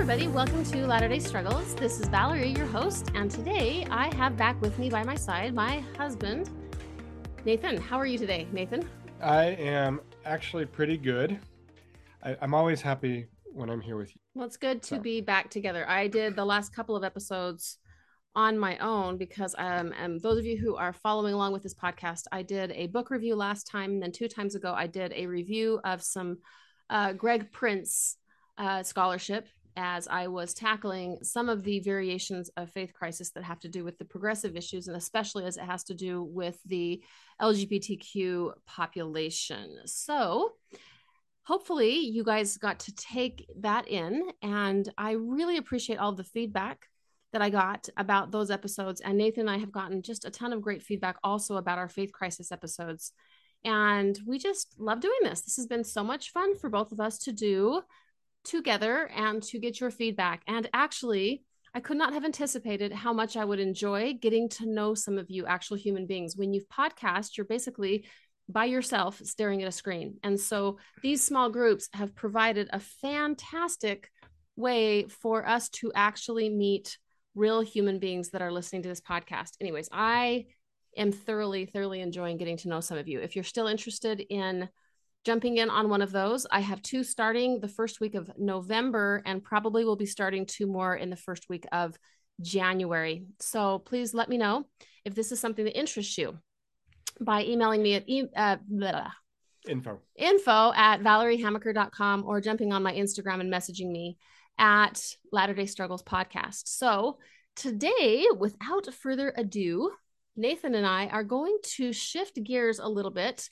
everybody. Welcome to Latter day Struggles. This is Valerie, your host, and today I have back with me by my side my husband, Nathan. How are you today, Nathan? I am actually pretty good. I, am always happy when I'm here with you. Well, it's good to so. be back together. I did the last couple of episodes on my own because um and those of you who are following along with this podcast, I did a book review last time, and then two times ago I did a review of some uh, Greg Prince uh, scholarship as I was tackling some of the variations of faith crisis that have to do with the progressive issues, and especially as it has to do with the LGBTQ population. So, hopefully, you guys got to take that in, and I really appreciate all the feedback that I got about those episodes. And Nathan and I have gotten just a ton of great feedback also about our faith crisis episodes. And we just love doing this. This has been so much fun for both of us to do together and to get your feedback. And actually, I could not have anticipated how much I would enjoy getting to know some of you actual human beings. When you've podcast, you're basically by yourself staring at a screen. And so these small groups have provided a fantastic way for us to actually meet real human beings that are listening to this podcast. Anyways, I am thoroughly, thoroughly enjoying getting to know some of you. If you're still interested in jumping in on one of those. I have two starting the first week of November and probably will be starting two more in the first week of January. So please let me know if this is something that interests you by emailing me at e- uh, info info at valeriehamaker.com or jumping on my Instagram and messaging me at Latter day Struggles podcast. So today, without further ado, Nathan and I are going to shift gears a little bit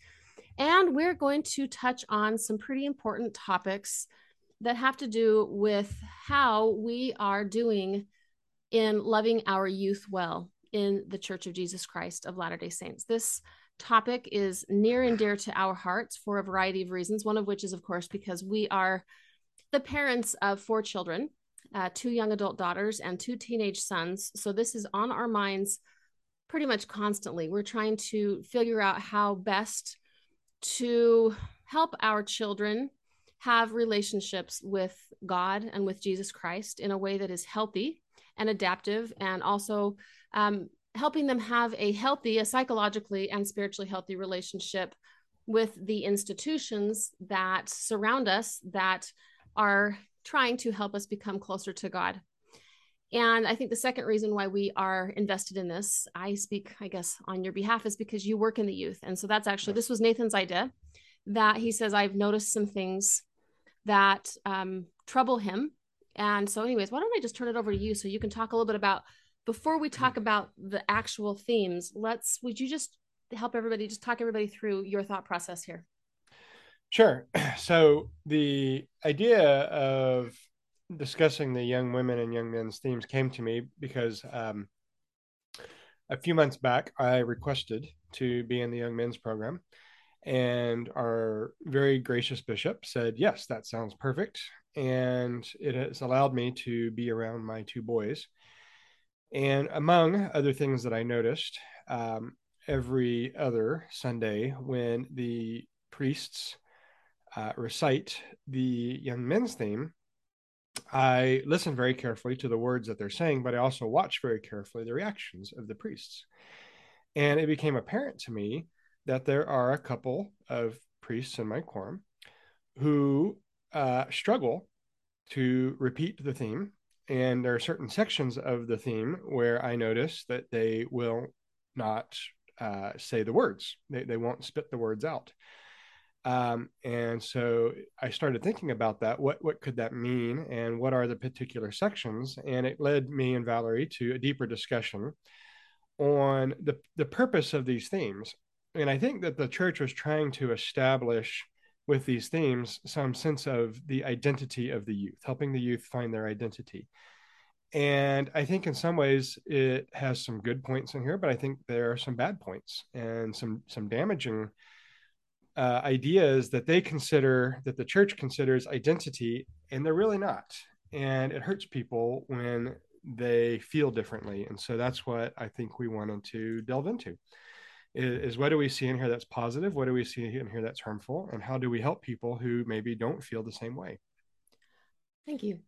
and we're going to touch on some pretty important topics that have to do with how we are doing in loving our youth well in the Church of Jesus Christ of Latter day Saints. This topic is near and dear to our hearts for a variety of reasons, one of which is, of course, because we are the parents of four children. Uh, two young adult daughters and two teenage sons. So, this is on our minds pretty much constantly. We're trying to figure out how best to help our children have relationships with God and with Jesus Christ in a way that is healthy and adaptive, and also um, helping them have a healthy, a psychologically and spiritually healthy relationship with the institutions that surround us that are trying to help us become closer to God. And I think the second reason why we are invested in this, I speak, I guess, on your behalf, is because you work in the youth. And so that's actually, this was Nathan's idea that he says, I've noticed some things that um, trouble him. And so, anyways, why don't I just turn it over to you so you can talk a little bit about, before we talk mm-hmm. about the actual themes, let's, would you just help everybody, just talk everybody through your thought process here? Sure. So, the idea of discussing the young women and young men's themes came to me because um, a few months back I requested to be in the young men's program, and our very gracious bishop said, "Yes, that sounds perfect," and it has allowed me to be around my two boys. And among other things that I noticed, um, every other Sunday when the priests uh, recite the young men's theme, I listen very carefully to the words that they're saying, but I also watch very carefully the reactions of the priests. And it became apparent to me that there are a couple of priests in my quorum who uh, struggle to repeat the theme. And there are certain sections of the theme where I notice that they will not uh, say the words, they, they won't spit the words out. Um, and so I started thinking about that. What what could that mean, and what are the particular sections? And it led me and Valerie to a deeper discussion on the the purpose of these themes. And I think that the church was trying to establish with these themes some sense of the identity of the youth, helping the youth find their identity. And I think in some ways it has some good points in here, but I think there are some bad points and some some damaging uh, ideas that they consider that the church considers identity and they're really not. And it hurts people when they feel differently. And so that's what i think we wanted to delve into is, is what do we see in here that's positive? What do we see in here that's harmful? And how do we help people who maybe don't feel the same way? Thank you.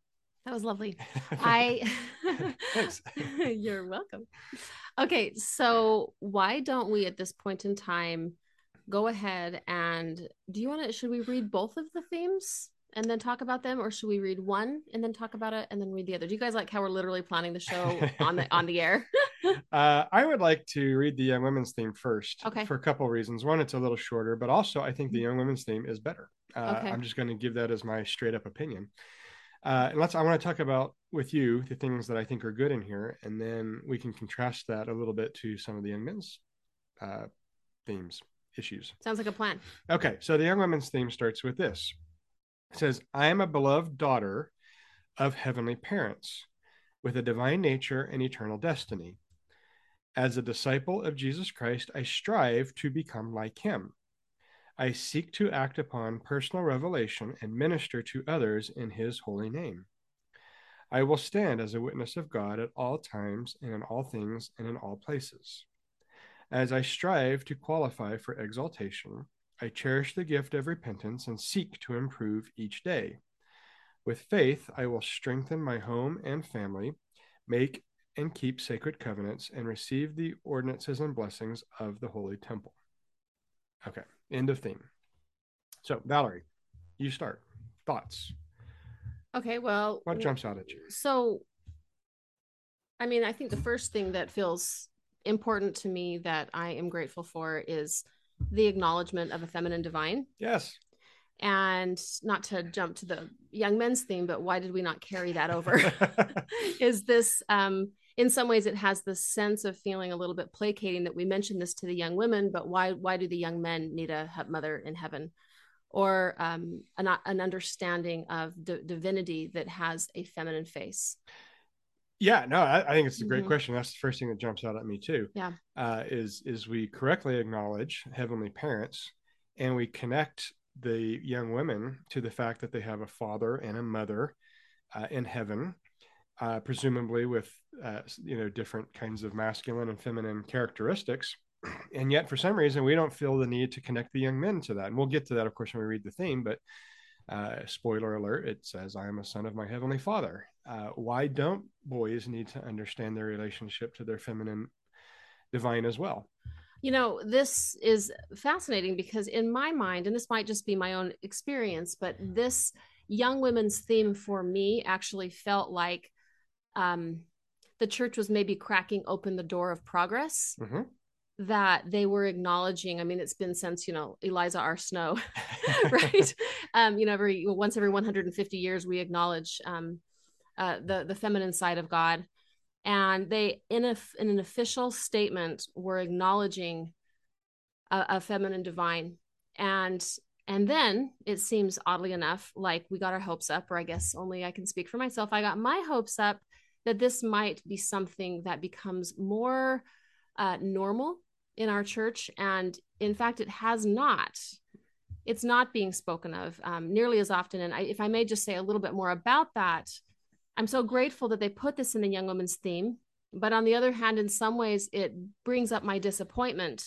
That was lovely. I You're welcome. Okay, so why don't we at this point in time go ahead and do you want to should we read both of the themes and then talk about them or should we read one and then talk about it and then read the other? Do you guys like how we're literally planning the show on the on the air? uh, I would like to read the young women's theme first. Okay. For a couple of reasons. One, it's a little shorter, but also I think the young women's theme is better. Uh, Okay. I'm just going to give that as my straight up opinion. Uh, and let's. I want to talk about with you the things that I think are good in here, and then we can contrast that a little bit to some of the young men's uh, themes issues. Sounds like a plan. Okay, so the young women's theme starts with this. It says, I am a beloved daughter of heavenly parents with a divine nature and eternal destiny. As a disciple of Jesus Christ, I strive to become like him. I seek to act upon personal revelation and minister to others in his holy name. I will stand as a witness of God at all times and in all things and in all places. As I strive to qualify for exaltation, I cherish the gift of repentance and seek to improve each day. With faith, I will strengthen my home and family, make and keep sacred covenants, and receive the ordinances and blessings of the Holy Temple. Okay, end of theme. So, Valerie, you start. Thoughts? Okay, well, What jumps out at you? so I mean, I think the first thing that feels important to me that I am grateful for is the acknowledgement of a feminine divine. Yes. And not to jump to the young men's theme, but why did we not carry that over? is this um in some ways it has this sense of feeling a little bit placating that we mentioned this to the young women, but why why do the young men need a mother in heaven? Or um, an, an understanding of di- divinity that has a feminine face. Yeah, no, I, I think it's a great Mhm. question. That's the first thing that jumps out at me too. Yeah. uh, is is we correctly acknowledge heavenly parents, and we connect the young women to the fact that they have a father and a mother uh, in heaven, uh, presumably with uh, you know different kinds of masculine and feminine characteristics. And yet, for some reason, we don't feel the need to connect the young men to that. And we'll get to that, of course, when we read the theme. But uh, spoiler alert, it says, I am a son of my heavenly father. Uh, why don't boys need to understand their relationship to their feminine divine as well? You know, this is fascinating because, in my mind, and this might just be my own experience, but this young women's theme for me actually felt like um, the church was maybe cracking open the door of progress Mhm. That they were acknowledging. I mean, it's been since, you know, Eliza R. Snow, right? Um, you know, every once every 150 years, we acknowledge um, uh, the, the feminine side of God and they in a in an official statement were acknowledging a, a feminine divine and and then it seems oddly enough like we got our hopes up or i guess only i can speak for myself i got my hopes up that this might be something that becomes more uh, normal in our church and in fact it has not it's not being spoken of um, nearly as often and I, if i may just say a little bit more about that I'm so grateful that they put this in the young women's theme. But on the other hand, in some ways, it brings up my disappointment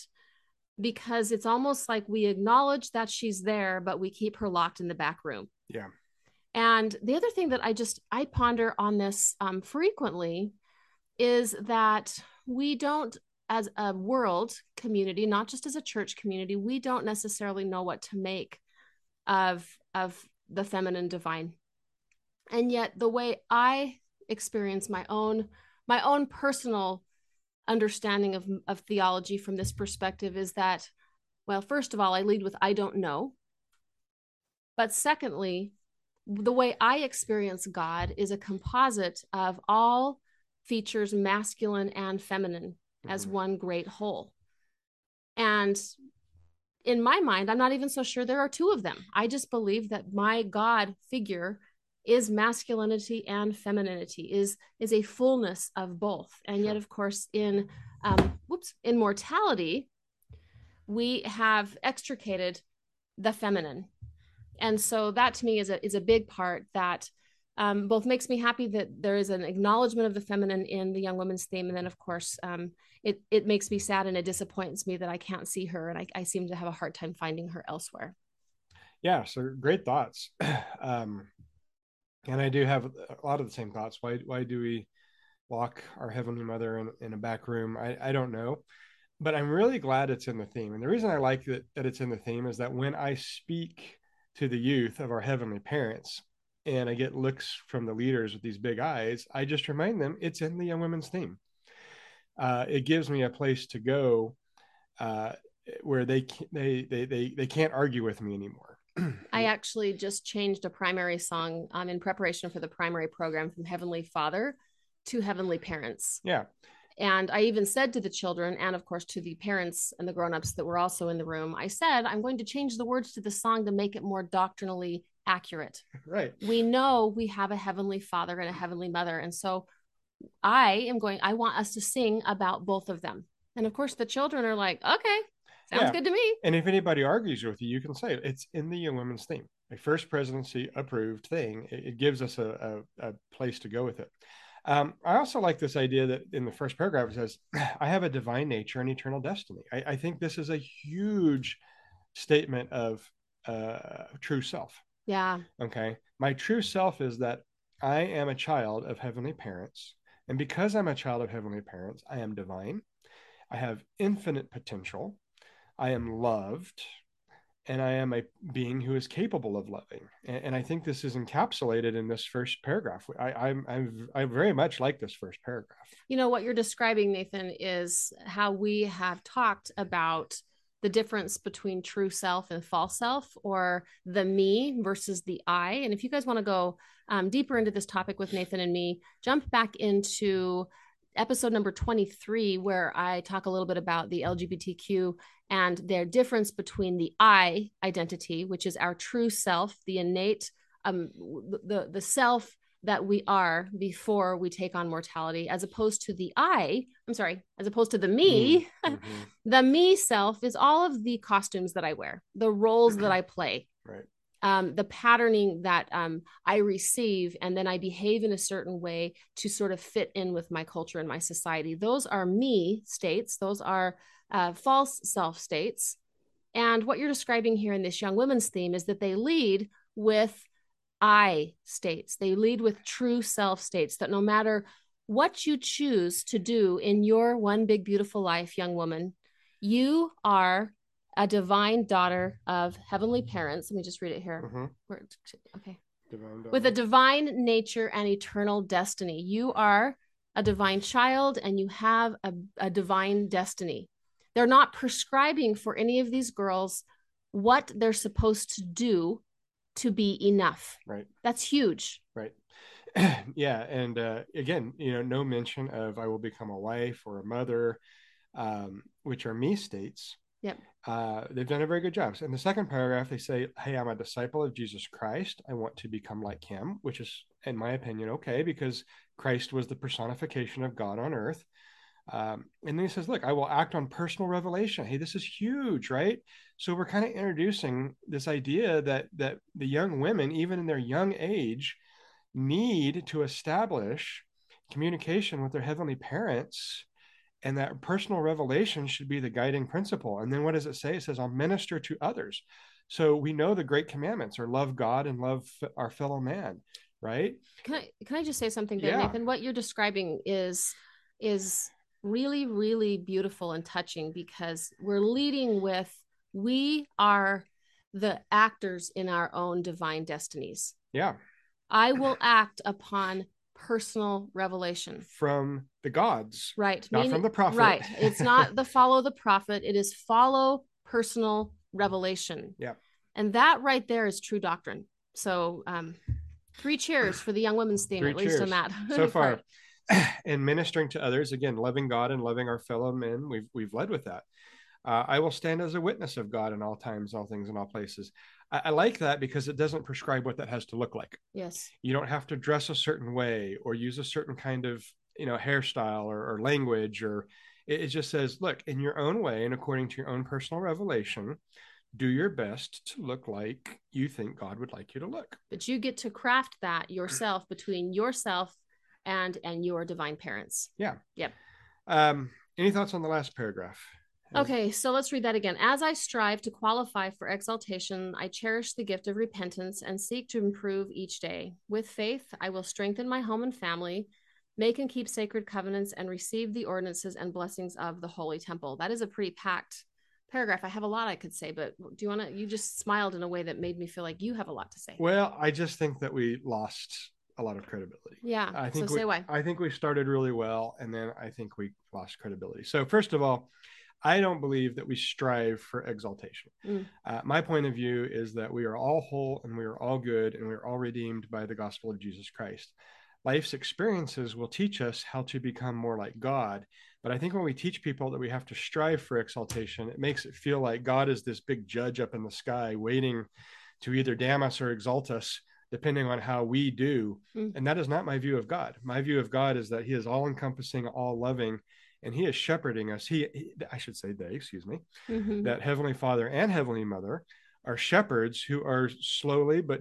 because it's almost like we acknowledge that she's there, but we keep her locked in the back room. Yeah. And the other thing that I just I ponder on this um, frequently is that we don't, as a world community, not just as a church community, we don't necessarily know what to make of of the feminine divine. And yet the way i experience my own my own personal understanding of, of theology from this perspective is that well first of all i lead with i don't know. But secondly the way i experience god is a composite of all features masculine and feminine as Mhm. one great whole. And in my mind i'm not even so sure there are two of them. I just believe that my god figure is masculinity and femininity is is a fullness of both. And yet of course in um whoops in mortality we have extricated the feminine. And so that to me is a is a big part that um, both makes me happy that there is an acknowledgement of the feminine in the young woman's theme and then of course um, it it makes me sad and it disappoints me that i can't see her and i, I seem to have a hard time finding her elsewhere Yeah. So great thoughts. um, and I do have a lot of the same thoughts. Why why do we lock our heavenly mother in, in a back room? I, I don't know. But I'm really glad it's in the theme. And the reason I like that, that it's in the theme is that when I speak to the youth of our heavenly parents and I get looks from the leaders with these big eyes, I just remind them it's in the young women's theme. Uh, it gives me a place to go uh, where they, they they they they can't argue with me anymore. I actually just changed a primary song um, in preparation for the primary program from Heavenly Father to Heavenly Parents. Yeah. And I even said to the children, and of course to the parents and the grown-ups that were also in the room, I said, I'm going to change the words to the song to make it more doctrinally accurate. Right. We know we have a heavenly father and a heavenly mother. And so I am going, I want us to sing about both of them. And of course, the children are like, okay, sounds yeah. good to me. And if anybody argues with you, you can say it's in the young women's theme, a first presidency approved thing. It, it gives us a, a, a place to go with it. Um, I also like this idea that in the first paragraph it says, I have a divine nature and eternal destiny. I, I think this is a huge statement of uh, true self. Yeah. Okay. My true self is that I am a child of heavenly parents. And because I'm a child of heavenly parents, I am divine. I have infinite potential. I am loved and I am a being who is capable of loving. And, and I think this is encapsulated in this first paragraph. I, I'm, I'm, I very much like this first paragraph. You know, what you're describing, Nathan, is how we have talked about the difference between true self and false self, or the me versus the I. And if you guys want to go um, deeper into this topic with Nathan and me, jump back into episode number 23 where i talk a little bit about the lgbtq and their difference between the i identity which is our true self the innate um the the self that we are before we take on mortality as opposed to the i i'm sorry as opposed to the me mm-hmm. the me self is all of the costumes that i wear the roles that i play right um, the patterning that um, I receive, and then I behave in a certain way to sort of fit in with my culture and my society. Those are me states, those are uh, false self states. And what you're describing here in this young women's theme is that they lead with I states, they lead with true self states, that no matter what you choose to do in your one big beautiful life, young woman, you are a divine daughter of heavenly parents. Let me just read it here. Mm-hmm. Okay. With a divine nature and eternal destiny. You are a divine child and you have a, a divine destiny. They're not prescribing for any of these girls what they're supposed to do to be enough. Right. That's huge. Right. yeah. And uh, again, you know, no mention of I will become a wife or a mother, um, which are me states Yep. Uh, they've done a very good job. So in the second paragraph, they say, Hey, I'm a disciple of Jesus Christ. I want to become like him, which is, in my opinion, okay, because Christ was the personification of God on earth. Um, and then he says, Look, I will act on personal revelation. Hey, this is huge, right? So we're kind of introducing this idea that that the young women, even in their young age, need to establish communication with their heavenly parents and that personal revelation should be the guiding principle and then what does it say it says i'll minister to others so we know the great commandments are love god and love our fellow man right can i can i just say something there yeah. nathan what you're describing is is really really beautiful and touching because we're leading with we are the actors in our own divine destinies. Yeah. I will act upon personal revelation. From the gods right. not Meaning, from the prophet. right. It's not the follow the prophet. It is follow personal revelation. Yeah. And that right there is true doctrine. So um three cheers for the young women's theme three at cheers. least on that so far and ministering to others again loving god and loving our fellow men we've we've led with that uh, i will stand as a witness of god in all times all things in all places I, I like that because it doesn't prescribe what that has to look like. Yes. You don't have to dress a certain way or use a certain kind of you know hairstyle or, or language or it, it just says look in your own way and according to your own personal revelation do your best to look like you think God would like you to look. But you get to craft that yourself between yourself and and your divine parents. Yeah. Yep. Um, any thoughts on the last paragraph? Okay, so let's read that again. As I strive to qualify for exaltation, I cherish the gift of repentance and seek to improve each day. With faith, I will strengthen my home and family, make and keep sacred covenants, and receive the ordinances and blessings of the holy temple. That is a pretty packed paragraph. I have a lot I could say, but do you want to? You just smiled in a way that made me feel like you have a lot to say. Well, I just think that we lost a lot of credibility. Yeah. I think so we, say why. I think we started really well, and then I think we lost credibility. So first of all, I don't believe that we strive for exaltation. Mm. Uh, my point of view is that we are all whole and we are all good and we are all redeemed by the gospel of Jesus Christ. Life's experiences will teach us how to become more like God. But I think when we teach people that we have to strive for exaltation, it makes it feel like God is this big judge up in the sky waiting to either damn us or exalt us, depending on how we do. Mm. And that is not my view of God. My view of God is that He is all encompassing, all loving, and He is shepherding us. He, he, I should say, they, excuse me, Mhm. that Heavenly Father and Heavenly Mother are shepherds who are slowly but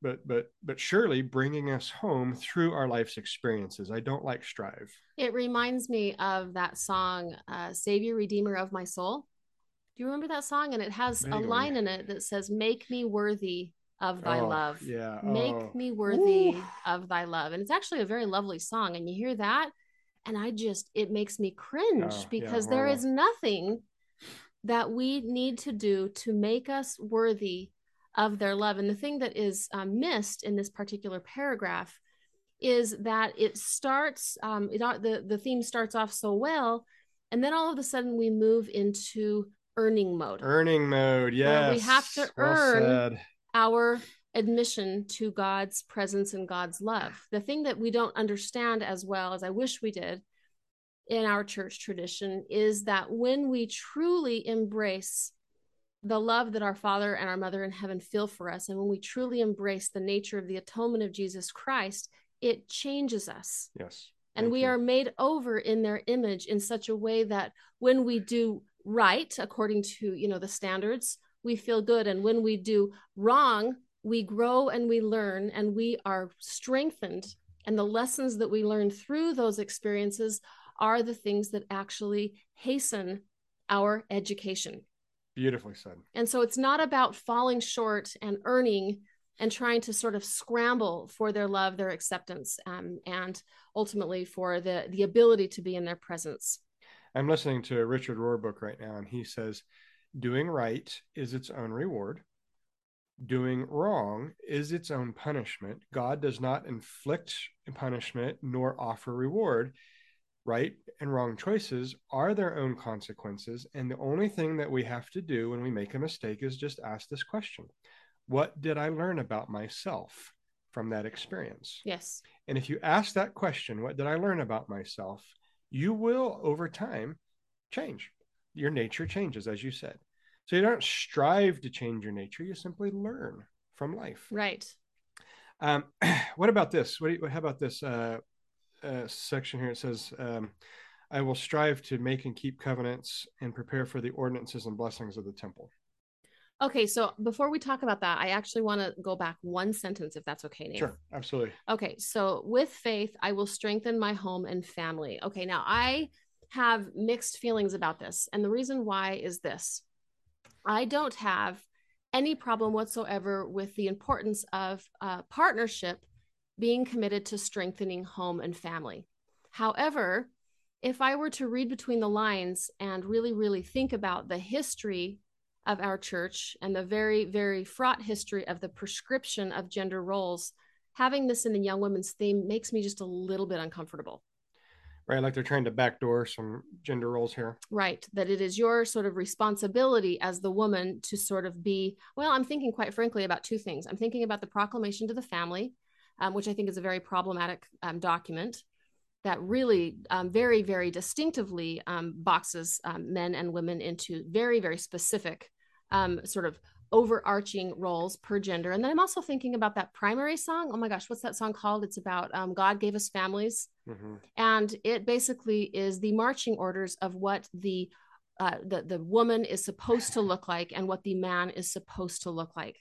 but but but surely bringing us home through our life's experiences. I don't like strive. It reminds me of that song, uh, Savior, Redeemer of My Soul. Do you remember that song? And it has a line in it that says, Make me worthy of thy Oh, love. Yeah. Make oh. me worthy Ooh. of thy love. And it's actually a very lovely song. And you hear that, and I just, it makes me cringe Oh, because there horrible. is nothing that we need to do to make us worthy of their love. And the thing that is um, missed in this particular paragraph is that it starts, um, it, the, the theme starts off so well, and then all of a sudden we move into earning mode Earning mode. Where Yes. we have to earn said. Our admission to God's presence and God's love. The thing that we don't understand as well as I wish we did in our church tradition is that when we truly embrace the love that our Father and our Mother in heaven feel for us, and when we truly embrace the nature of the atonement of Jesus Christ, it changes us Yes. and we you. are made over in their image in such a way that when we do right according to you know the standards we feel good and when we do wrong we grow and we learn and we are strengthened and the lessons that we learn through those experiences are the things that actually hasten our education Beautifully said. and so it's not about falling short and earning and trying to sort of scramble for their love, their acceptance, um, and ultimately for the the ability to be in their presence. I'm listening to Richard Rohr book right now, and he says, doing right is its own reward. Doing wrong is its own punishment. God does not inflict punishment nor offer reward. Right and wrong choices are their own consequences. And the only thing that we have to do when we make a mistake is just ask this question What did I learn about myself from that experience? Yes, And if you ask that question, what did I learn about myself? You will, over time, change. Your nature changes, as you said. So you don't strive to change your nature, you simply learn from life. right. Um, what about this? What do you, how about this uh, uh, section here? It says, um, I will strive to make and keep covenants and prepare for the ordinances and blessings of the temple. Okay, so before we talk about that, I actually want to go back one sentence, if that's okay, Nate. Sure, absolutely. Okay, so with faith, I will strengthen my home and family. Okay, now I have mixed feelings about this. And the reason why is this I don't have any problem whatsoever with the importance of uh, partnership being committed to strengthening home and family. However, if I were to read between the lines and really, really think about the history of our church and the very, very fraught history of the prescription of gender roles, having this in the young women's theme makes me just a little bit uncomfortable. Right, like they're trying to backdoor some gender roles here. Right. That it is your sort of responsibility as the woman to sort of be, well, I'm thinking quite frankly about two things. I'm thinking about the proclamation to the family, um, which I think is a very problematic um, document that really um, very, very distinctively um, boxes um, men and women into very, very specific um, sort of overarching roles per gender. And then I'm also thinking about that primary song. Oh my gosh, what's that song called? It's about um, God gave us families Mhm. and it basically is the marching orders of what the uh, the the woman is supposed to look like and what the man is supposed to look like.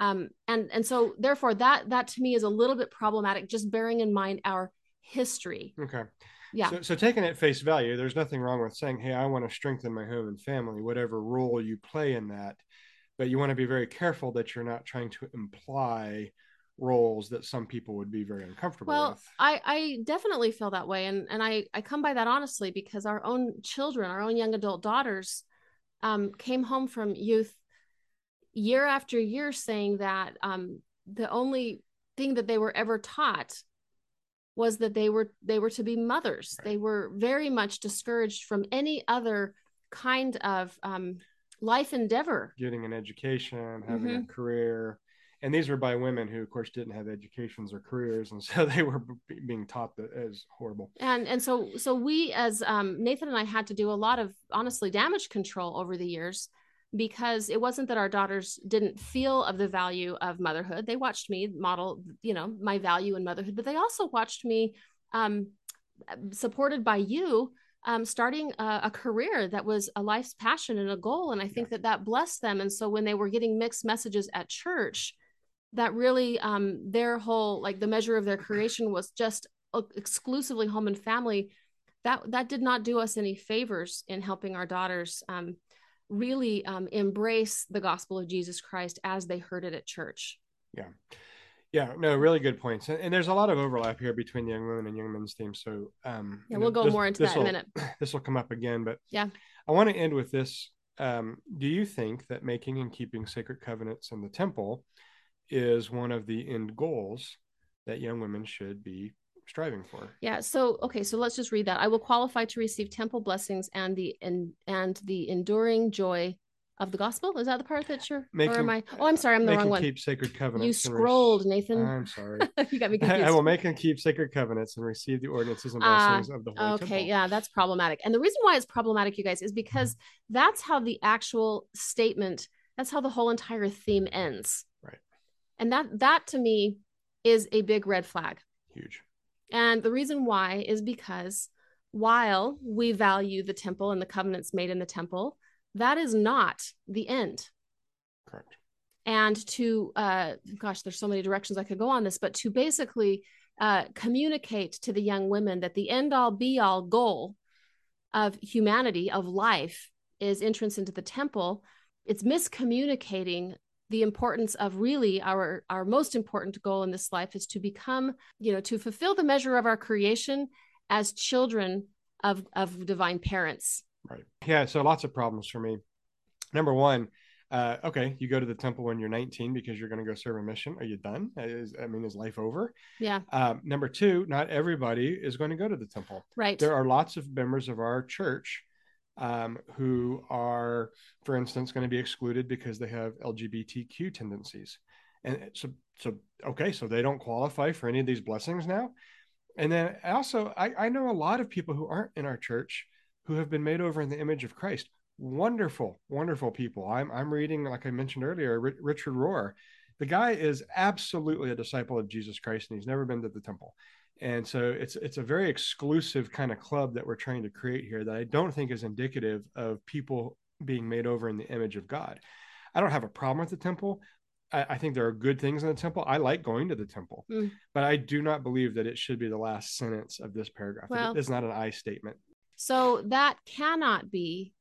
Um, and and so therefore that that to me is a little bit problematic. Just bearing in mind our history. Okay. Yeah. So, so taking at face value, there's nothing wrong with saying, "Hey, I want to strengthen my home and family," whatever role you play in that. But you want to be very careful that you're not trying to imply roles that some people would be very uncomfortable well with. I, I definitely feel that way and, and I, I come by that honestly because our own children our own young adult daughters um, came home from youth year after year saying that um, the only thing that they were ever taught was that they were they were to be mothers Right. they were very much discouraged from any other kind of um, life endeavor Getting an education, having Mm-hmm. a career, and these were by women who, of course, didn't have educations or careers, and so they were b- being taught that as horrible. and and so so we as um, nathan and i had to do a lot of honestly damage control over the years because it wasn't that our daughters didn't feel of the value of motherhood they watched me model you know my value in motherhood but they also watched me um, supported by you um, starting a, a career that was a life's passion and a goal and i think that that blessed them. And so when they were getting mixed messages at church that really um, their whole like the measure of their creation was just exclusively home and family. That that did not do us any favors in helping our daughters um, really um, embrace the gospel of jesus christ as they heard it at church. Yeah, no, really good points, and, and there's a lot of overlap here between the young women and young men's themes. So, um, yeah we'll know, go this- more into that in a minute This will come up again, but Yeah. I want to end with this. Um, do you think that making and keeping sacred covenants in the temple is one of the end goals that young women should be striving for? Yeah. So okay. So let's just read that. I will qualify to receive temple blessings and the and and the enduring joy of the gospel. Is that the part that you're? Make or am I? Oh, I'm sorry. I'm the wrong one. keep sacred covenants. You scrolled, Nathan. I'm sorry. you got me I, confused. I will make and keep sacred covenants and receive the ordinances and Ah, blessings of the holy okay temple. yeah that's problematic and the reason why it's problematic you guys is because that's how the actual statement that's how the whole entire theme ends Right. and that that to me is a big red flag Huge. and the reason why is because while we value the temple and the covenants made in the temple that is not the end Correct. and to uh gosh there's so many directions i could go on this but to basically uh communicate to the young women that the end all be all goal of humanity of life is entrance into the temple it's miscommunicating the importance of really our our most important goal in this life is to become you know to fulfill the measure of our creation as children of of divine parents Right. Yeah. So lots of problems for me. Number one, uh, okay, you go to the temple when you're 19 because you're going to go serve a mission. Are you done? Is, I mean, is life over? yeah Um, number two, not everybody is going to go to the temple. right There are lots of members of our church um, who are, for instance, going to be excluded because they have LGBTQ tendencies. And so, so okay, so they don't qualify for any of these blessings now. And then also, I, I know a lot of people who aren't in our church who have been made over in the image of Christ. Wonderful, wonderful people. I'm I'm reading, like I mentioned earlier, Ri- Richard Rohr. The guy is absolutely a disciple of Jesus Christ, and he's never been to the temple. And so it's it's a very exclusive kind of club that we're trying to create here that I don't think is indicative of people being made over in the image of God. I don't have a problem with the temple. I, I think there are good things in the temple. I like going to the temple, Mm. but I do not believe that it should be the last sentence of this paragraph. Well- it is not an I statement. So that cannot be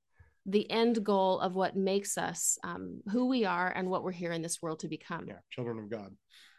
the end goal of what makes us um, who we are and what we're here in this world to become. Yeah, children of God.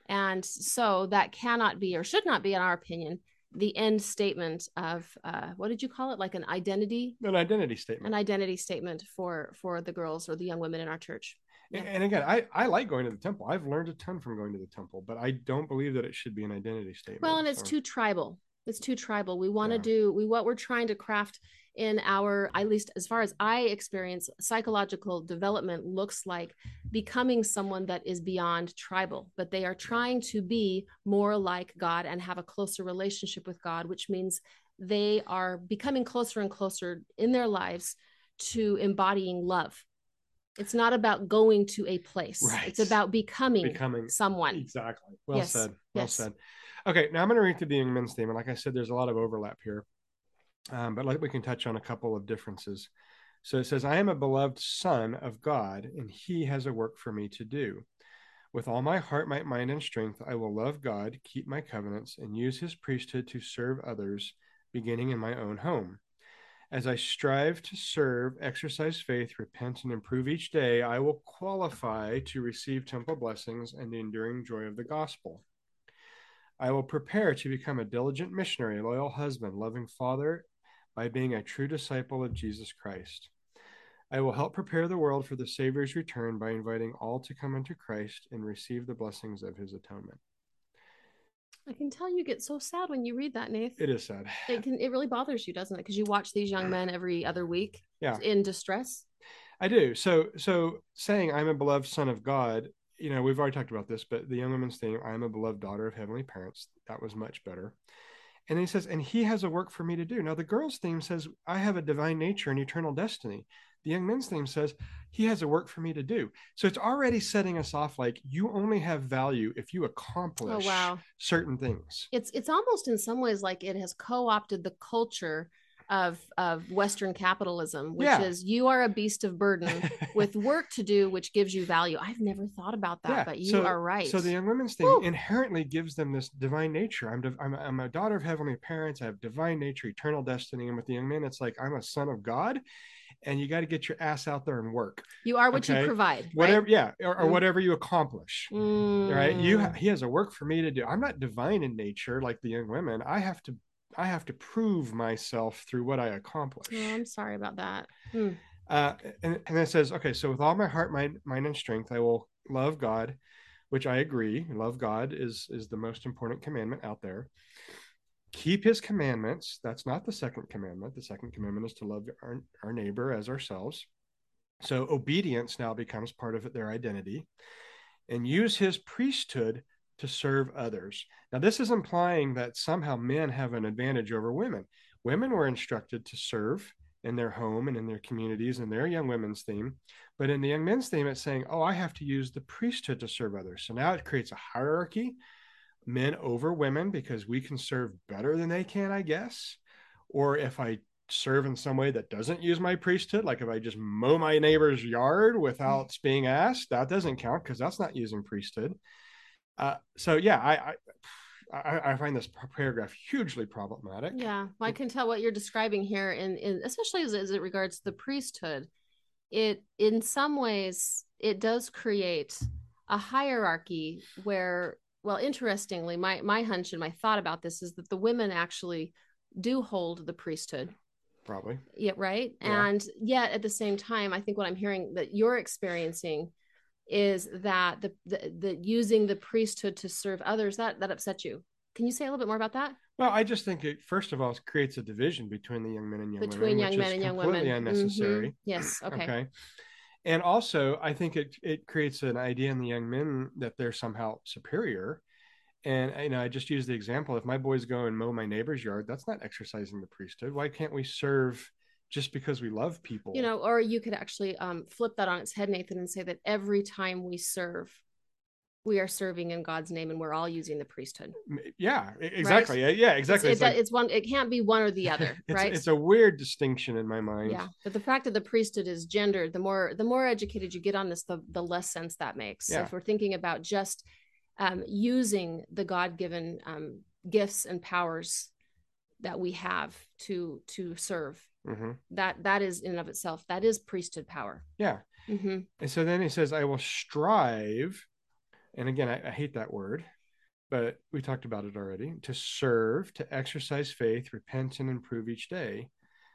And so that cannot be, or should not be, in our opinion, the end statement of uh, what did you call it? Like an identity, An identity statement. an identity statement for for the girls or the young women in our church. Yeah. And- again, I, I like going to the temple. I've learned a ton from going to the temple, but I don't believe that it should be an identity statement. Well, and it's So- too tribal. It's too tribal. We want to Yeah. do we what we're trying to craft in our at least as far as I experience psychological development looks like becoming someone that is beyond tribal, but they are trying to be more like God and have a closer relationship with God, which means they are becoming closer and closer in their lives to embodying love. It's not about going to a place. Right. It's about becoming, becoming someone. Exactly. Well Yes. said. Well Yes. said. Okay, now I'm going to read through the young men's theme, and like I said, there's a lot of overlap here, um, but like we can touch on a couple of differences. So it says, "I am a beloved son of God, and He has a work for me to do. With all my heart, might, mind, and strength, I will love God, keep my covenants, and use His priesthood to serve others, beginning in my own home. As I strive to serve, exercise faith, repent, and improve each day, I will qualify to receive temple blessings and the enduring joy of the gospel. I will prepare to become a diligent missionary, loyal husband, loving father by being a true disciple of Jesus Christ. I will help prepare the world for the Savior's return by inviting all to come into Christ and receive the blessings of his atonement. I can tell you get so sad when you read that, Nath. It is sad. It can it really bothers you, doesn't it? Because you watch these young men every other week Yeah. in distress. I do. So so saying I'm a beloved son of God, you know, we've already talked about this, but the young woman's theme, I'm a beloved daughter of heavenly parents, that was much better. And then he says, and he has a work for me to do. Now the girl's theme says, I have a divine nature and eternal destiny. The young men's theme says, he has a work for me to do. So it's already setting us off like you only have value if you Oh accomplish wow. certain things. It's it's almost in some ways like it has co-opted the culture of of Western capitalism, which Yeah. is you are a beast of burden with work to do, which gives you value. I've never thought about that, Yeah, but you so- are right. So the young women's thing Woo. inherently gives them this divine nature. I'm, div- I'm, a, I'm a daughter of heavenly parents. I have divine nature, eternal destiny. And with the young men, it's like I'm a son of God, and you got to get your ass out there and work. you are what okay. you provide. Whatever, yeah, or, or Mm. whatever you accomplish. Right? You, Mm. ha- he has a work for me to do. I'm not divine in nature like the young women. I have to, I have to prove myself through what I accomplish. Oh, I'm sorry about that. Mm. Uh, and, and it says, okay, so with all my heart, mind, mind, and strength, I will love God, which I agree. Love God is is the most important commandment out there. Keep His commandments. That's not the second commandment. The second commandment is to love our, our neighbor as ourselves. So obedience now becomes part of their identity, and use His priesthood to serve others. Now, this is implying that somehow men have an advantage over women. Women were instructed to serve in their home and in their communities in their young women's theme. But in the young men's theme, it's saying, oh, I have to use the priesthood to serve others. So now it creates a hierarchy men over women because we can serve better than they can, I guess. Or if I serve in some way that doesn't use my priesthood, like if I just mow my neighbor's yard mm-hmm. without being asked, that doesn't count because that's not using priesthood. Uh, so yeah, I, I I find this paragraph hugely problematic. Yeah, well, I can tell what you're describing here, in, in especially as, as it regards the priesthood. It, in some ways, it does create a hierarchy where, well, interestingly, my my hunch and my thought about this is that the women actually do hold the priesthood. Probably. Yeah, right. Yeah. And yet, at the same time, I think what I'm hearing that you're experiencing is that the, the the using the priesthood to serve others that that upsets you. Can you say a little bit more about that? Well, I just think it first of all creates a division between the young men and young Between women, young which men is and young completely women. unnecessary. Mhm. Yes. Okay. Okay. And also, I think it it creates an idea in the young men that they're somehow superior. And you know, I just use the example: if my boys go and mow my neighbor's yard, that's not exercising the priesthood. Why can't we serve just because we love people? You know, or you could actually um, flip that on its head, Nathan, and say that every time we serve, we are serving in God's name, and we're all using the priesthood. Yeah, exactly. Yeah, Yeah, exactly. It's, It's, it's, like- it's one. It can't be one or the other, it's, right? it's a weird distinction in my mind. yeah but the fact that the priesthood is gendered the more the more educated you get on this the, the less sense that makes so if we're thinking about just um, using the god-given um, gifts and powers that we have to to serve hmm that that is in and of itself that is priesthood power Yeah. hmm And so then he says, I will strive. And again, I, I hate that word, but we talked about it already to serve, to exercise faith, repent, and improve each day.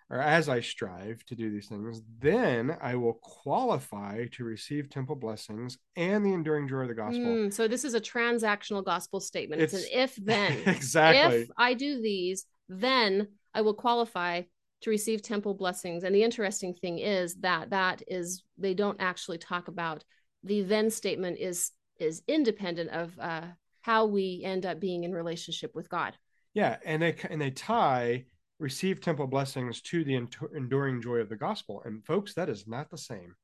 Or as I strive to do these things, then I will qualify to receive temple blessings and the enduring joy of the gospel. Mm, so this is a transactional gospel statement it's, It's- an if then exactly. if I do these, then I will qualify to receive temple blessings. And the interesting thing is that that is they don't actually talk about the then statement is is independent of uh, how we end up being in relationship with God. Yeah, and they and they tie receive temple blessings to the enduring joy of the gospel. And folks, that is not the same.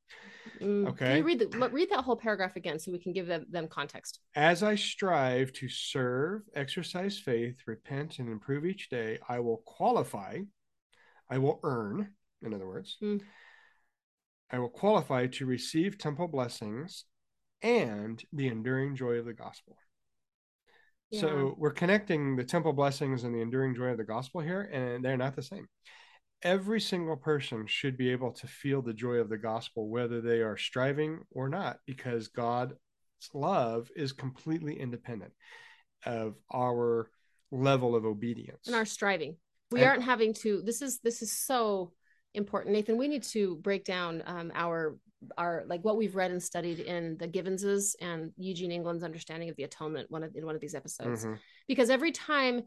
Mm. Can Okay. you read the read that whole paragraph again so we can give them, them context? As I strive to serve, exercise faith, repent, and improve each day, I will qualify, I will earn, in other words, Hmm. I will qualify to receive temple blessings and the enduring joy of the gospel. Yeah. So we're connecting the temple blessings and the enduring joy of the gospel here, and they're not the same. Every single person should be able to feel the joy of the gospel, whether they are striving or not, because God's love is completely independent of our level of obedience. and our striving. We And- aren't having to. This is this is so important, Nathan. We need to break down um, our our like what we've read and studied in the Givenses and Eugene England's understanding of the atonement one of in one of these episodes. Mhm. Because every time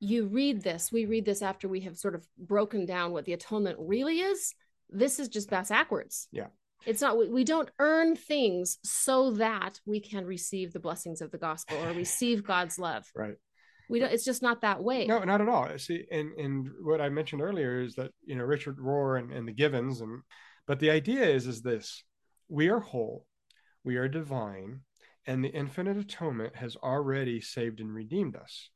you read this, we read this after we have sort of broken down what the atonement really is. This is just backwards. Yeah. It's not we, we don't earn things so that we can receive the blessings of the gospel or receive God's love. Right. We don't it's just not that way. No, not at all. Uh, see, and and what I mentioned earlier is that you know Richard Rohr and, and the Givens, and but the idea is is this: we are whole, we are divine, and the infinite atonement has already saved and redeemed us.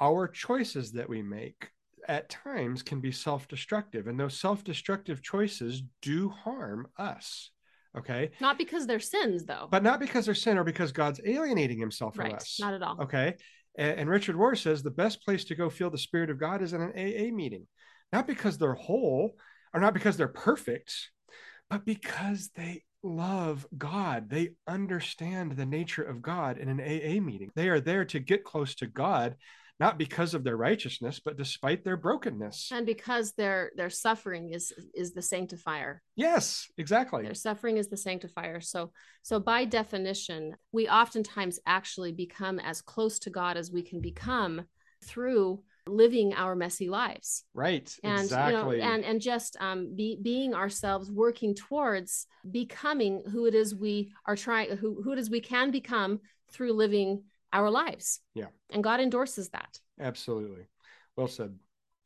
Our choices that we make at times can be self-destructive, and those self-destructive choices do harm us. Okay, Not because they're sins, though. but not because they're sin or because God's alienating Himself from right. us. Not at all. Okay. And, and Richard Rohr says the best place to go feel the Spirit of God is in an AA meeting, not because they're whole or not because they're perfect, but because they love God. They understand the nature of God in an AA meeting. They are there to get close to God, not because of their righteousness, but despite their brokenness. And because their their suffering is is the sanctifier. Yes, exactly. Their suffering is the sanctifier. So so by definition, we oftentimes actually become as close to God as we can become through living our messy lives. Right. and exactly. you know and and just um be, being ourselves working towards becoming who it is we are trying who who it is we can become through living our lives Yeah. and god endorses that Absolutely. Well said.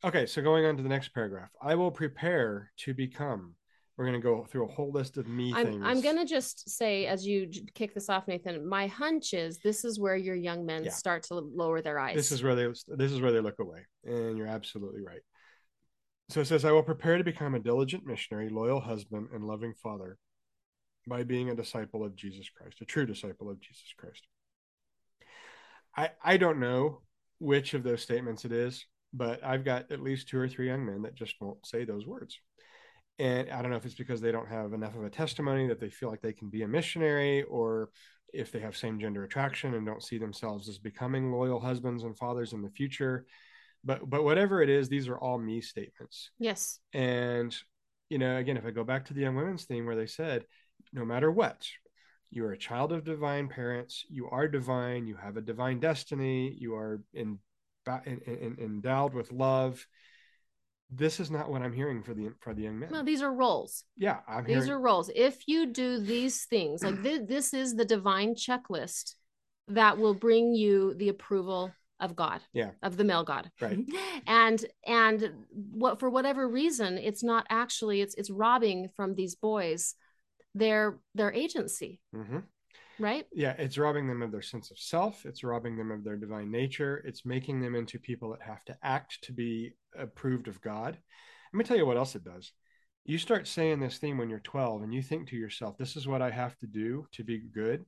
Okay, so going on to the next paragraph. I will prepare to become. We're going to go through a whole list of me i'm things. i'm gonna just say as you kick this off nathan my hunch is this is where your young men Yeah. start to lower their eyes This is where they this is where they look away. And you're absolutely right. So it says I will prepare to become a diligent missionary, loyal husband, and loving father by being a disciple of Jesus Christ, a true disciple of Jesus Christ. I I don't know which of those statements it is, but I've got at least two or three young men that just won't say those words. And I don't know if it's because they don't have enough of a testimony that they feel like they can be a missionary, or if they have same gender attraction and don't see themselves as becoming loyal husbands and fathers in the future. But but whatever it is, these are all me statements. yes And you know, again, if I go back to the young women's theme where they said, no matter what, you are a child of divine parents, you are divine, you have a divine destiny, you are in, in, in, endowed with love. This is not what I'm hearing for the for the young men. no these are roles yeah, I'm these hearing. are roles if you do these things like thi- this is the divine checklist that will bring you the approval of god Yeah. of the male god Right. and and what for whatever reason it's not actually it's it's robbing from these boys their their agency Mhm. right Yeah, it's robbing them of their sense of self. It's robbing them of their divine nature. It's making them into people that have to act to be approved of God. Let me tell you what else it does. You start saying this theme when you're 12 and you think to yourself, this is what I have to do to be good.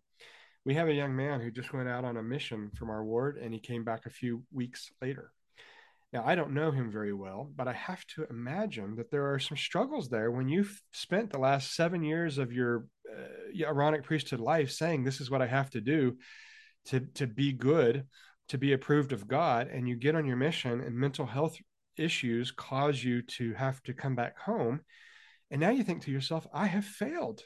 We have a young man who just went out on a mission from our ward and he came back a few weeks later. Now, I don't know him very well, but I have to imagine that there are some struggles there when you've spent the last seven years of your uh, Aaronic priesthood life saying, This is what I have to do to, to be good, to be approved of God. And you get on your mission, and mental health issues cause you to have to come back home. And now you think to yourself, I have failed.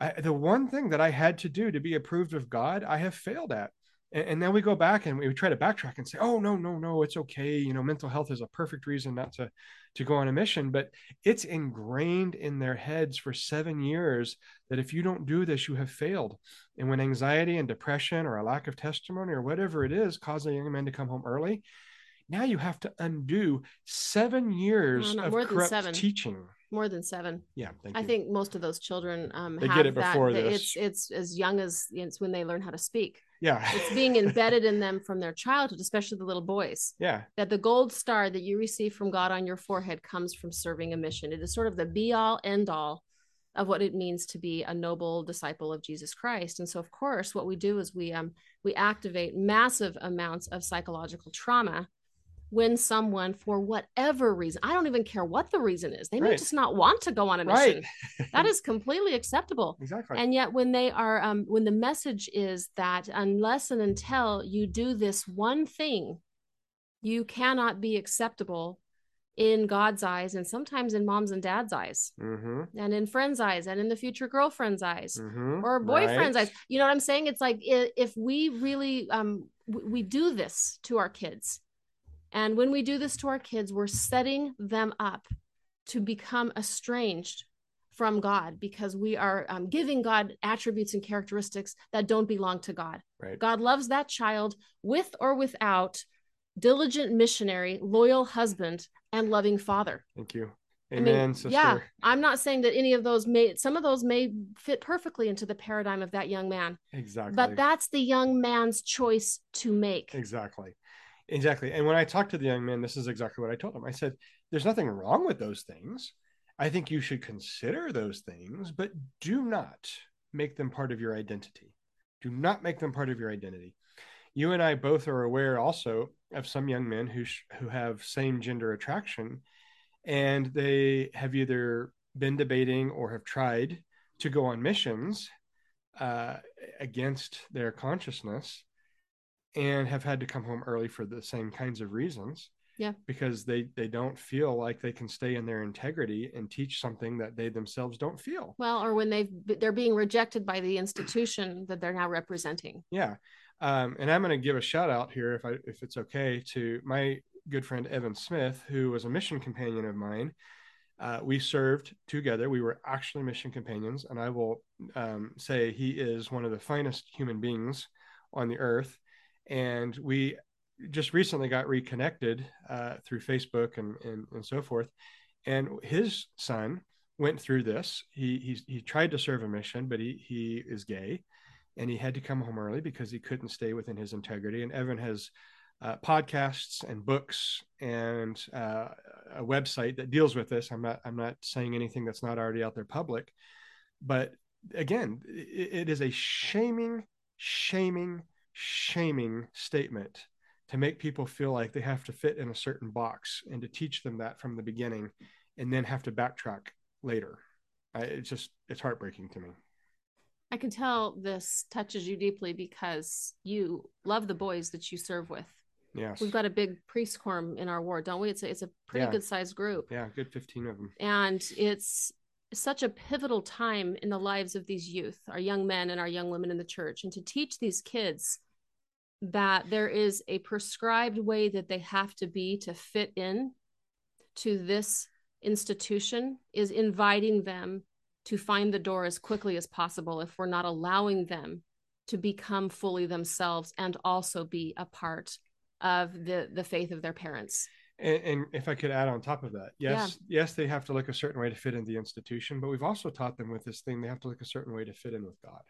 I, the one thing that I had to do to be approved of God, I have failed at and, and then we go back and we try to backtrack and say oh no no no it's okay you know mental health is a perfect reason not to to go on a mission. But it's ingrained in their heads for seven years that if you don't do this you have failed. And when anxiety and depression or a lack of testimony or whatever it is cause a young man to come home early now you have to undo seven years No, no, of more than corrupt seven. teaching. More than seven. Yeah thank i think most of those children um They have get it that before that this. it's it's as young as it's when they learn how to speak yeah it's being embedded in them from their childhood especially the little boys yeah that the gold star that you receive from God on your forehead comes from serving a mission. It is sort of the be all end all of what it means to be a noble disciple of Jesus Christ. And so, of course, what we do is we um, we activate massive amounts of psychological trauma when someone, for whatever reason, I don't even care what the reason is, they may just not want to go on a mission. Right. That is completely acceptable. exactly. And yet, when they are, um, when the message is that unless and until you do this one thing, you cannot be acceptable in God's eyes and sometimes in mom's and dad's eyes mm-hmm. and in friends' eyes and in the future girlfriend's eyes Mm-hmm. or boyfriend's right. eyes. You know what I'm saying? It's like if we really um we do this to our kids. And when we do this to our kids, we're setting them up to become estranged from God because we are um, giving God attributes and characteristics that don't belong to God. Right. God loves that child with or without diligent missionary, loyal husband, and loving father. Thank you. I Amen, mean, sister. yeah, I'm not saying that any of those may, some of those may fit perfectly into the paradigm of that young man, Exactly. but that's the young man's choice to make. Exactly. Exactly. And when I talked to the young man, this is exactly what I told him. I said, There's nothing wrong with those things. I think you should consider those things, but do not make them part of your identity. Do not make them part of your identity. You and I both are aware also of some young men who sh- who have same gender attraction, and they have either been debating or have tried to go on missions uh, against their consciousness and have had to come home early for the same kinds of reasons Yeah. because they they don't feel like they can stay in their integrity and teach something that they themselves don't feel. Well, or when they've they're being rejected by the institution that they're now representing. yeah. Um, and i'm going to give a shout out here if i if it's okay to my good friend evan smith who was a mission companion of mine. Uh, we served together. We were actually mission companions and i will um, say he is one of the finest human beings on the earth and we just recently got reconnected uh, through Facebook and, and and so forth. And his son went through this. He he he tried to serve a mission, but he he is gay, and he had to come home early because he couldn't stay within his integrity. And Evan has uh, podcasts and books and uh, a website that deals with this. I'm not I'm not saying anything that's not already out there public, but again, it, it is a shaming, shaming, shaming statement to make people feel like they have to fit in a certain box and to teach them that from the beginning and then have to backtrack later. I, it's just it's heartbreaking to me. I can tell this touches you deeply because you love the boys that you serve with. Yes. We've got a big priest quorum in our ward, don't we? It's a, it's a pretty Yeah. good sized group. yeah, good 15 of them. and it's such a pivotal time in the lives of these youth our young men and our young women in the church and to teach these kids that there is a prescribed way that they have to be to fit in to this institution is inviting them to find the door as quickly as possible if we're not allowing them to become fully themselves and also be a part of the the faith of their parents And, and if I could add on top of that, yes, yes, they have to look a certain way to fit in the institution, but we've also taught them with this thing they have to look a certain way to fit in with God.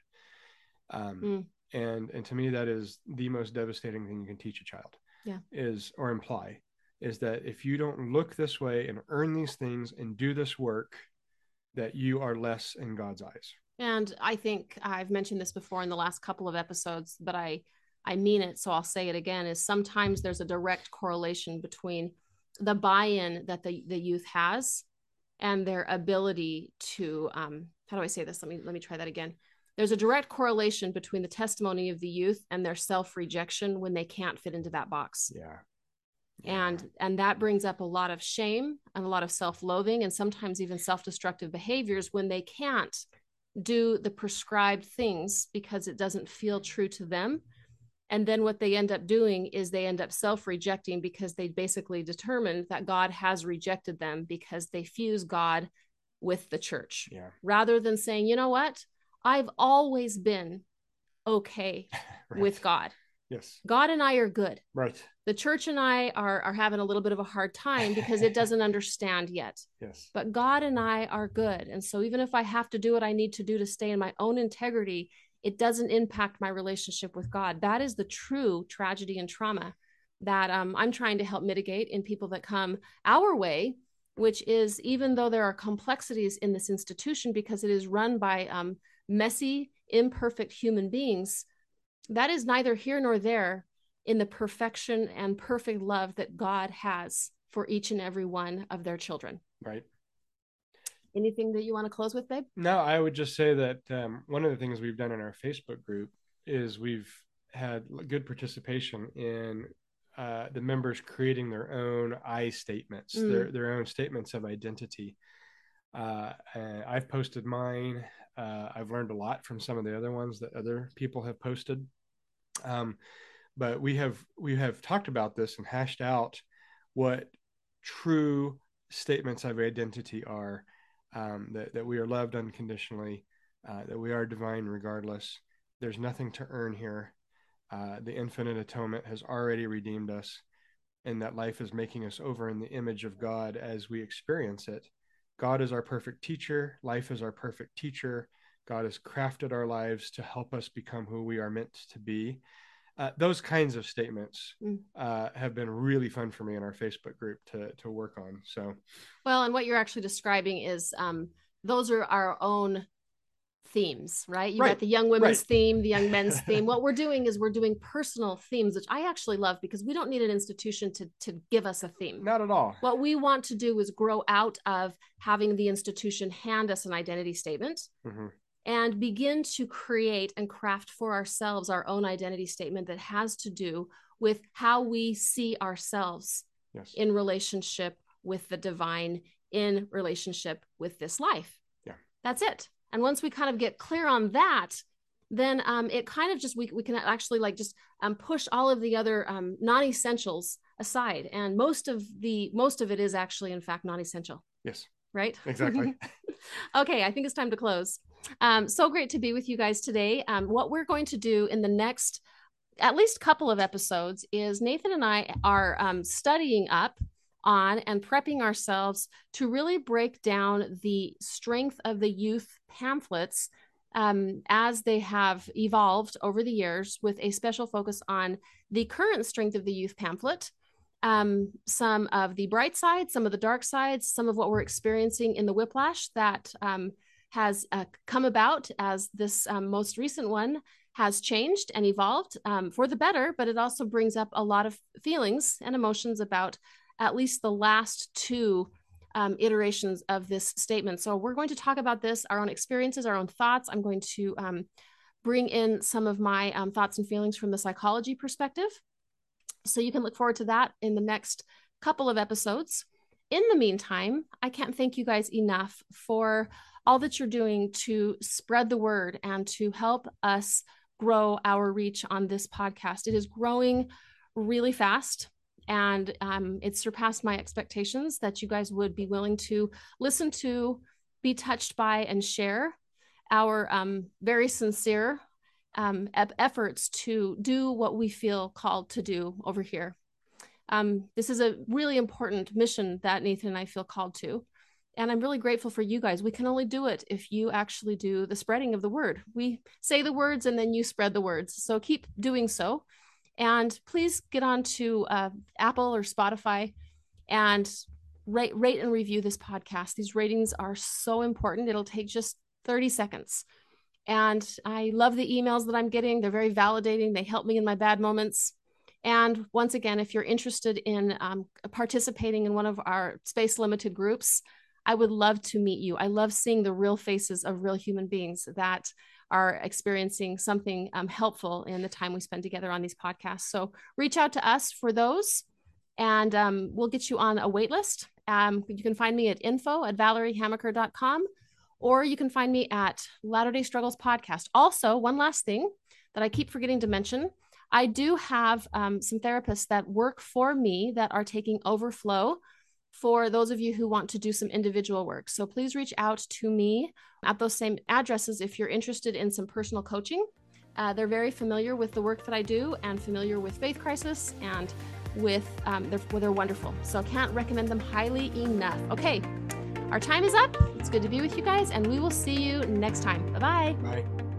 Um, Mm. And and to me, that is the most devastating thing you can teach a child. Yeah. Is or imply is that if you don't look this way and earn these things and do this work, that you are less in God's eyes. And I think I've mentioned this before in the last couple of episodes, but I I mean it, so I'll say it again. Is sometimes there's a direct correlation between the buy-in that the the youth has and their ability to um, how do I say this? Let me let me try that again. There's a direct correlation between the testimony of the youth and their self-rejection when they can't fit into that box Yeah. and and that brings up a lot of shame and a lot of self-loathing and sometimes even self-destructive behaviors when they can't do the prescribed things because it doesn't feel true to them and then what they end up doing is they end up self-rejecting because they basically determined that God has rejected them because they fuse God with the church yeah. rather than saying you know what I've always been okay Right. with God yes. God and I are good Right. the church and I are are having a little bit of a hard time because it doesn't understand yet. Yes. But God and I are good. And so even if I have to do what I need to do to stay in my own integrity, it doesn't impact my relationship with God. That is the true tragedy and trauma that um, I'm trying to help mitigate in people that come our way which is even though there are complexities in this institution because it is run by um, messy, imperfect human beings, that is neither here nor there in the perfection and perfect love that God has for each and every one of their children. Right. Anything that you want to close with, babe? No, I would just say that um, one of the things we've done in our Facebook group is we've had good participation in uh, the members creating their own I statements, mm. their their own statements of identity. Uh, I've posted mine. Uh, I've learned a lot from some of the other ones that other people have posted. Um, but we have we have talked about this and hashed out what true statements of identity are. Um, that that we are loved unconditionally, uh, that we are divine regardless. There's nothing to earn here. Uh, the infinite atonement has already redeemed us, and that life is making us over in the image of God as we experience it. God is our perfect teacher. Life is our perfect teacher. God has crafted our lives to help us become who we are meant to be. Uh, those kinds of statements mm. uh, have been really fun for me in our Facebook group to to work on. So, well, and what you're actually describing is um, those are our own themes, right? You right. got the young women's right. theme, the young men's theme. What we're doing is we're doing personal themes, which I actually love because we don't need an institution to to give us a theme. Not at all. What we want to do is grow out of having the institution hand us an identity statement. Mm-hmm and begin to create and craft for ourselves our own identity statement that has to do with how we see ourselves yes. in relationship with the divine, in relationship with this life. Yeah. That's it. And once we kind of get clear on that, then um, it kind of just we, we can actually like just um, push all of the other um, non-essentials aside and most of the most of it is actually in fact non-essential yes right exactly okay i think it's time to close um, so great to be with you guys today. Um, what we're going to do in the next at least couple of episodes is Nathan and I are um, studying up on and prepping ourselves to really break down the strength of the youth pamphlets um, as they have evolved over the years with a special focus on the current strength of the youth pamphlet. Um, some of the bright sides, some of the dark sides, some of what we're experiencing in the whiplash that um, has uh, come about as this um, most recent one has changed and evolved um, for the better, but it also brings up a lot of feelings and emotions about at least the last two um, iterations of this statement. So, we're going to talk about this, our own experiences, our own thoughts. I'm going to um, bring in some of my um, thoughts and feelings from the psychology perspective. So, you can look forward to that in the next couple of episodes. In the meantime, I can't thank you guys enough for all that you're doing to spread the word and to help us grow our reach on this podcast. It is growing really fast and um, it surpassed my expectations that you guys would be willing to listen to, be touched by, and share our um, very sincere um, efforts to do what we feel called to do over here. Um, this is a really important mission that Nathan and I feel called to and I'm really grateful for you guys. We can only do it if you actually do the spreading of the word. We say the words and then you spread the words. So keep doing so. And please get on to uh, Apple or Spotify and rate, rate and review this podcast. These ratings are so important. It'll take just 30 seconds. And I love the emails that I'm getting. They're very validating, they help me in my bad moments. And once again, if you're interested in um, participating in one of our space limited groups, I would love to meet you. I love seeing the real faces of real human beings that are experiencing something um, helpful in the time we spend together on these podcasts. So reach out to us for those, and um, we'll get you on a wait list. Um, you can find me at info at valeriehamaker.com, or you can find me at Latter day Struggles Podcast. Also, one last thing that I keep forgetting to mention. I do have um, some therapists that work for me that are taking overflow for those of you who want to do some individual work. So please reach out to me at those same addresses if you're interested in some personal coaching. Uh, they're very familiar with the work that I do and familiar with Faith Crisis and with, um, they're, well, they're wonderful. So I can't recommend them highly enough. Okay, our time is up. It's good to be with you guys, and we will see you next time. Bye-bye. Bye.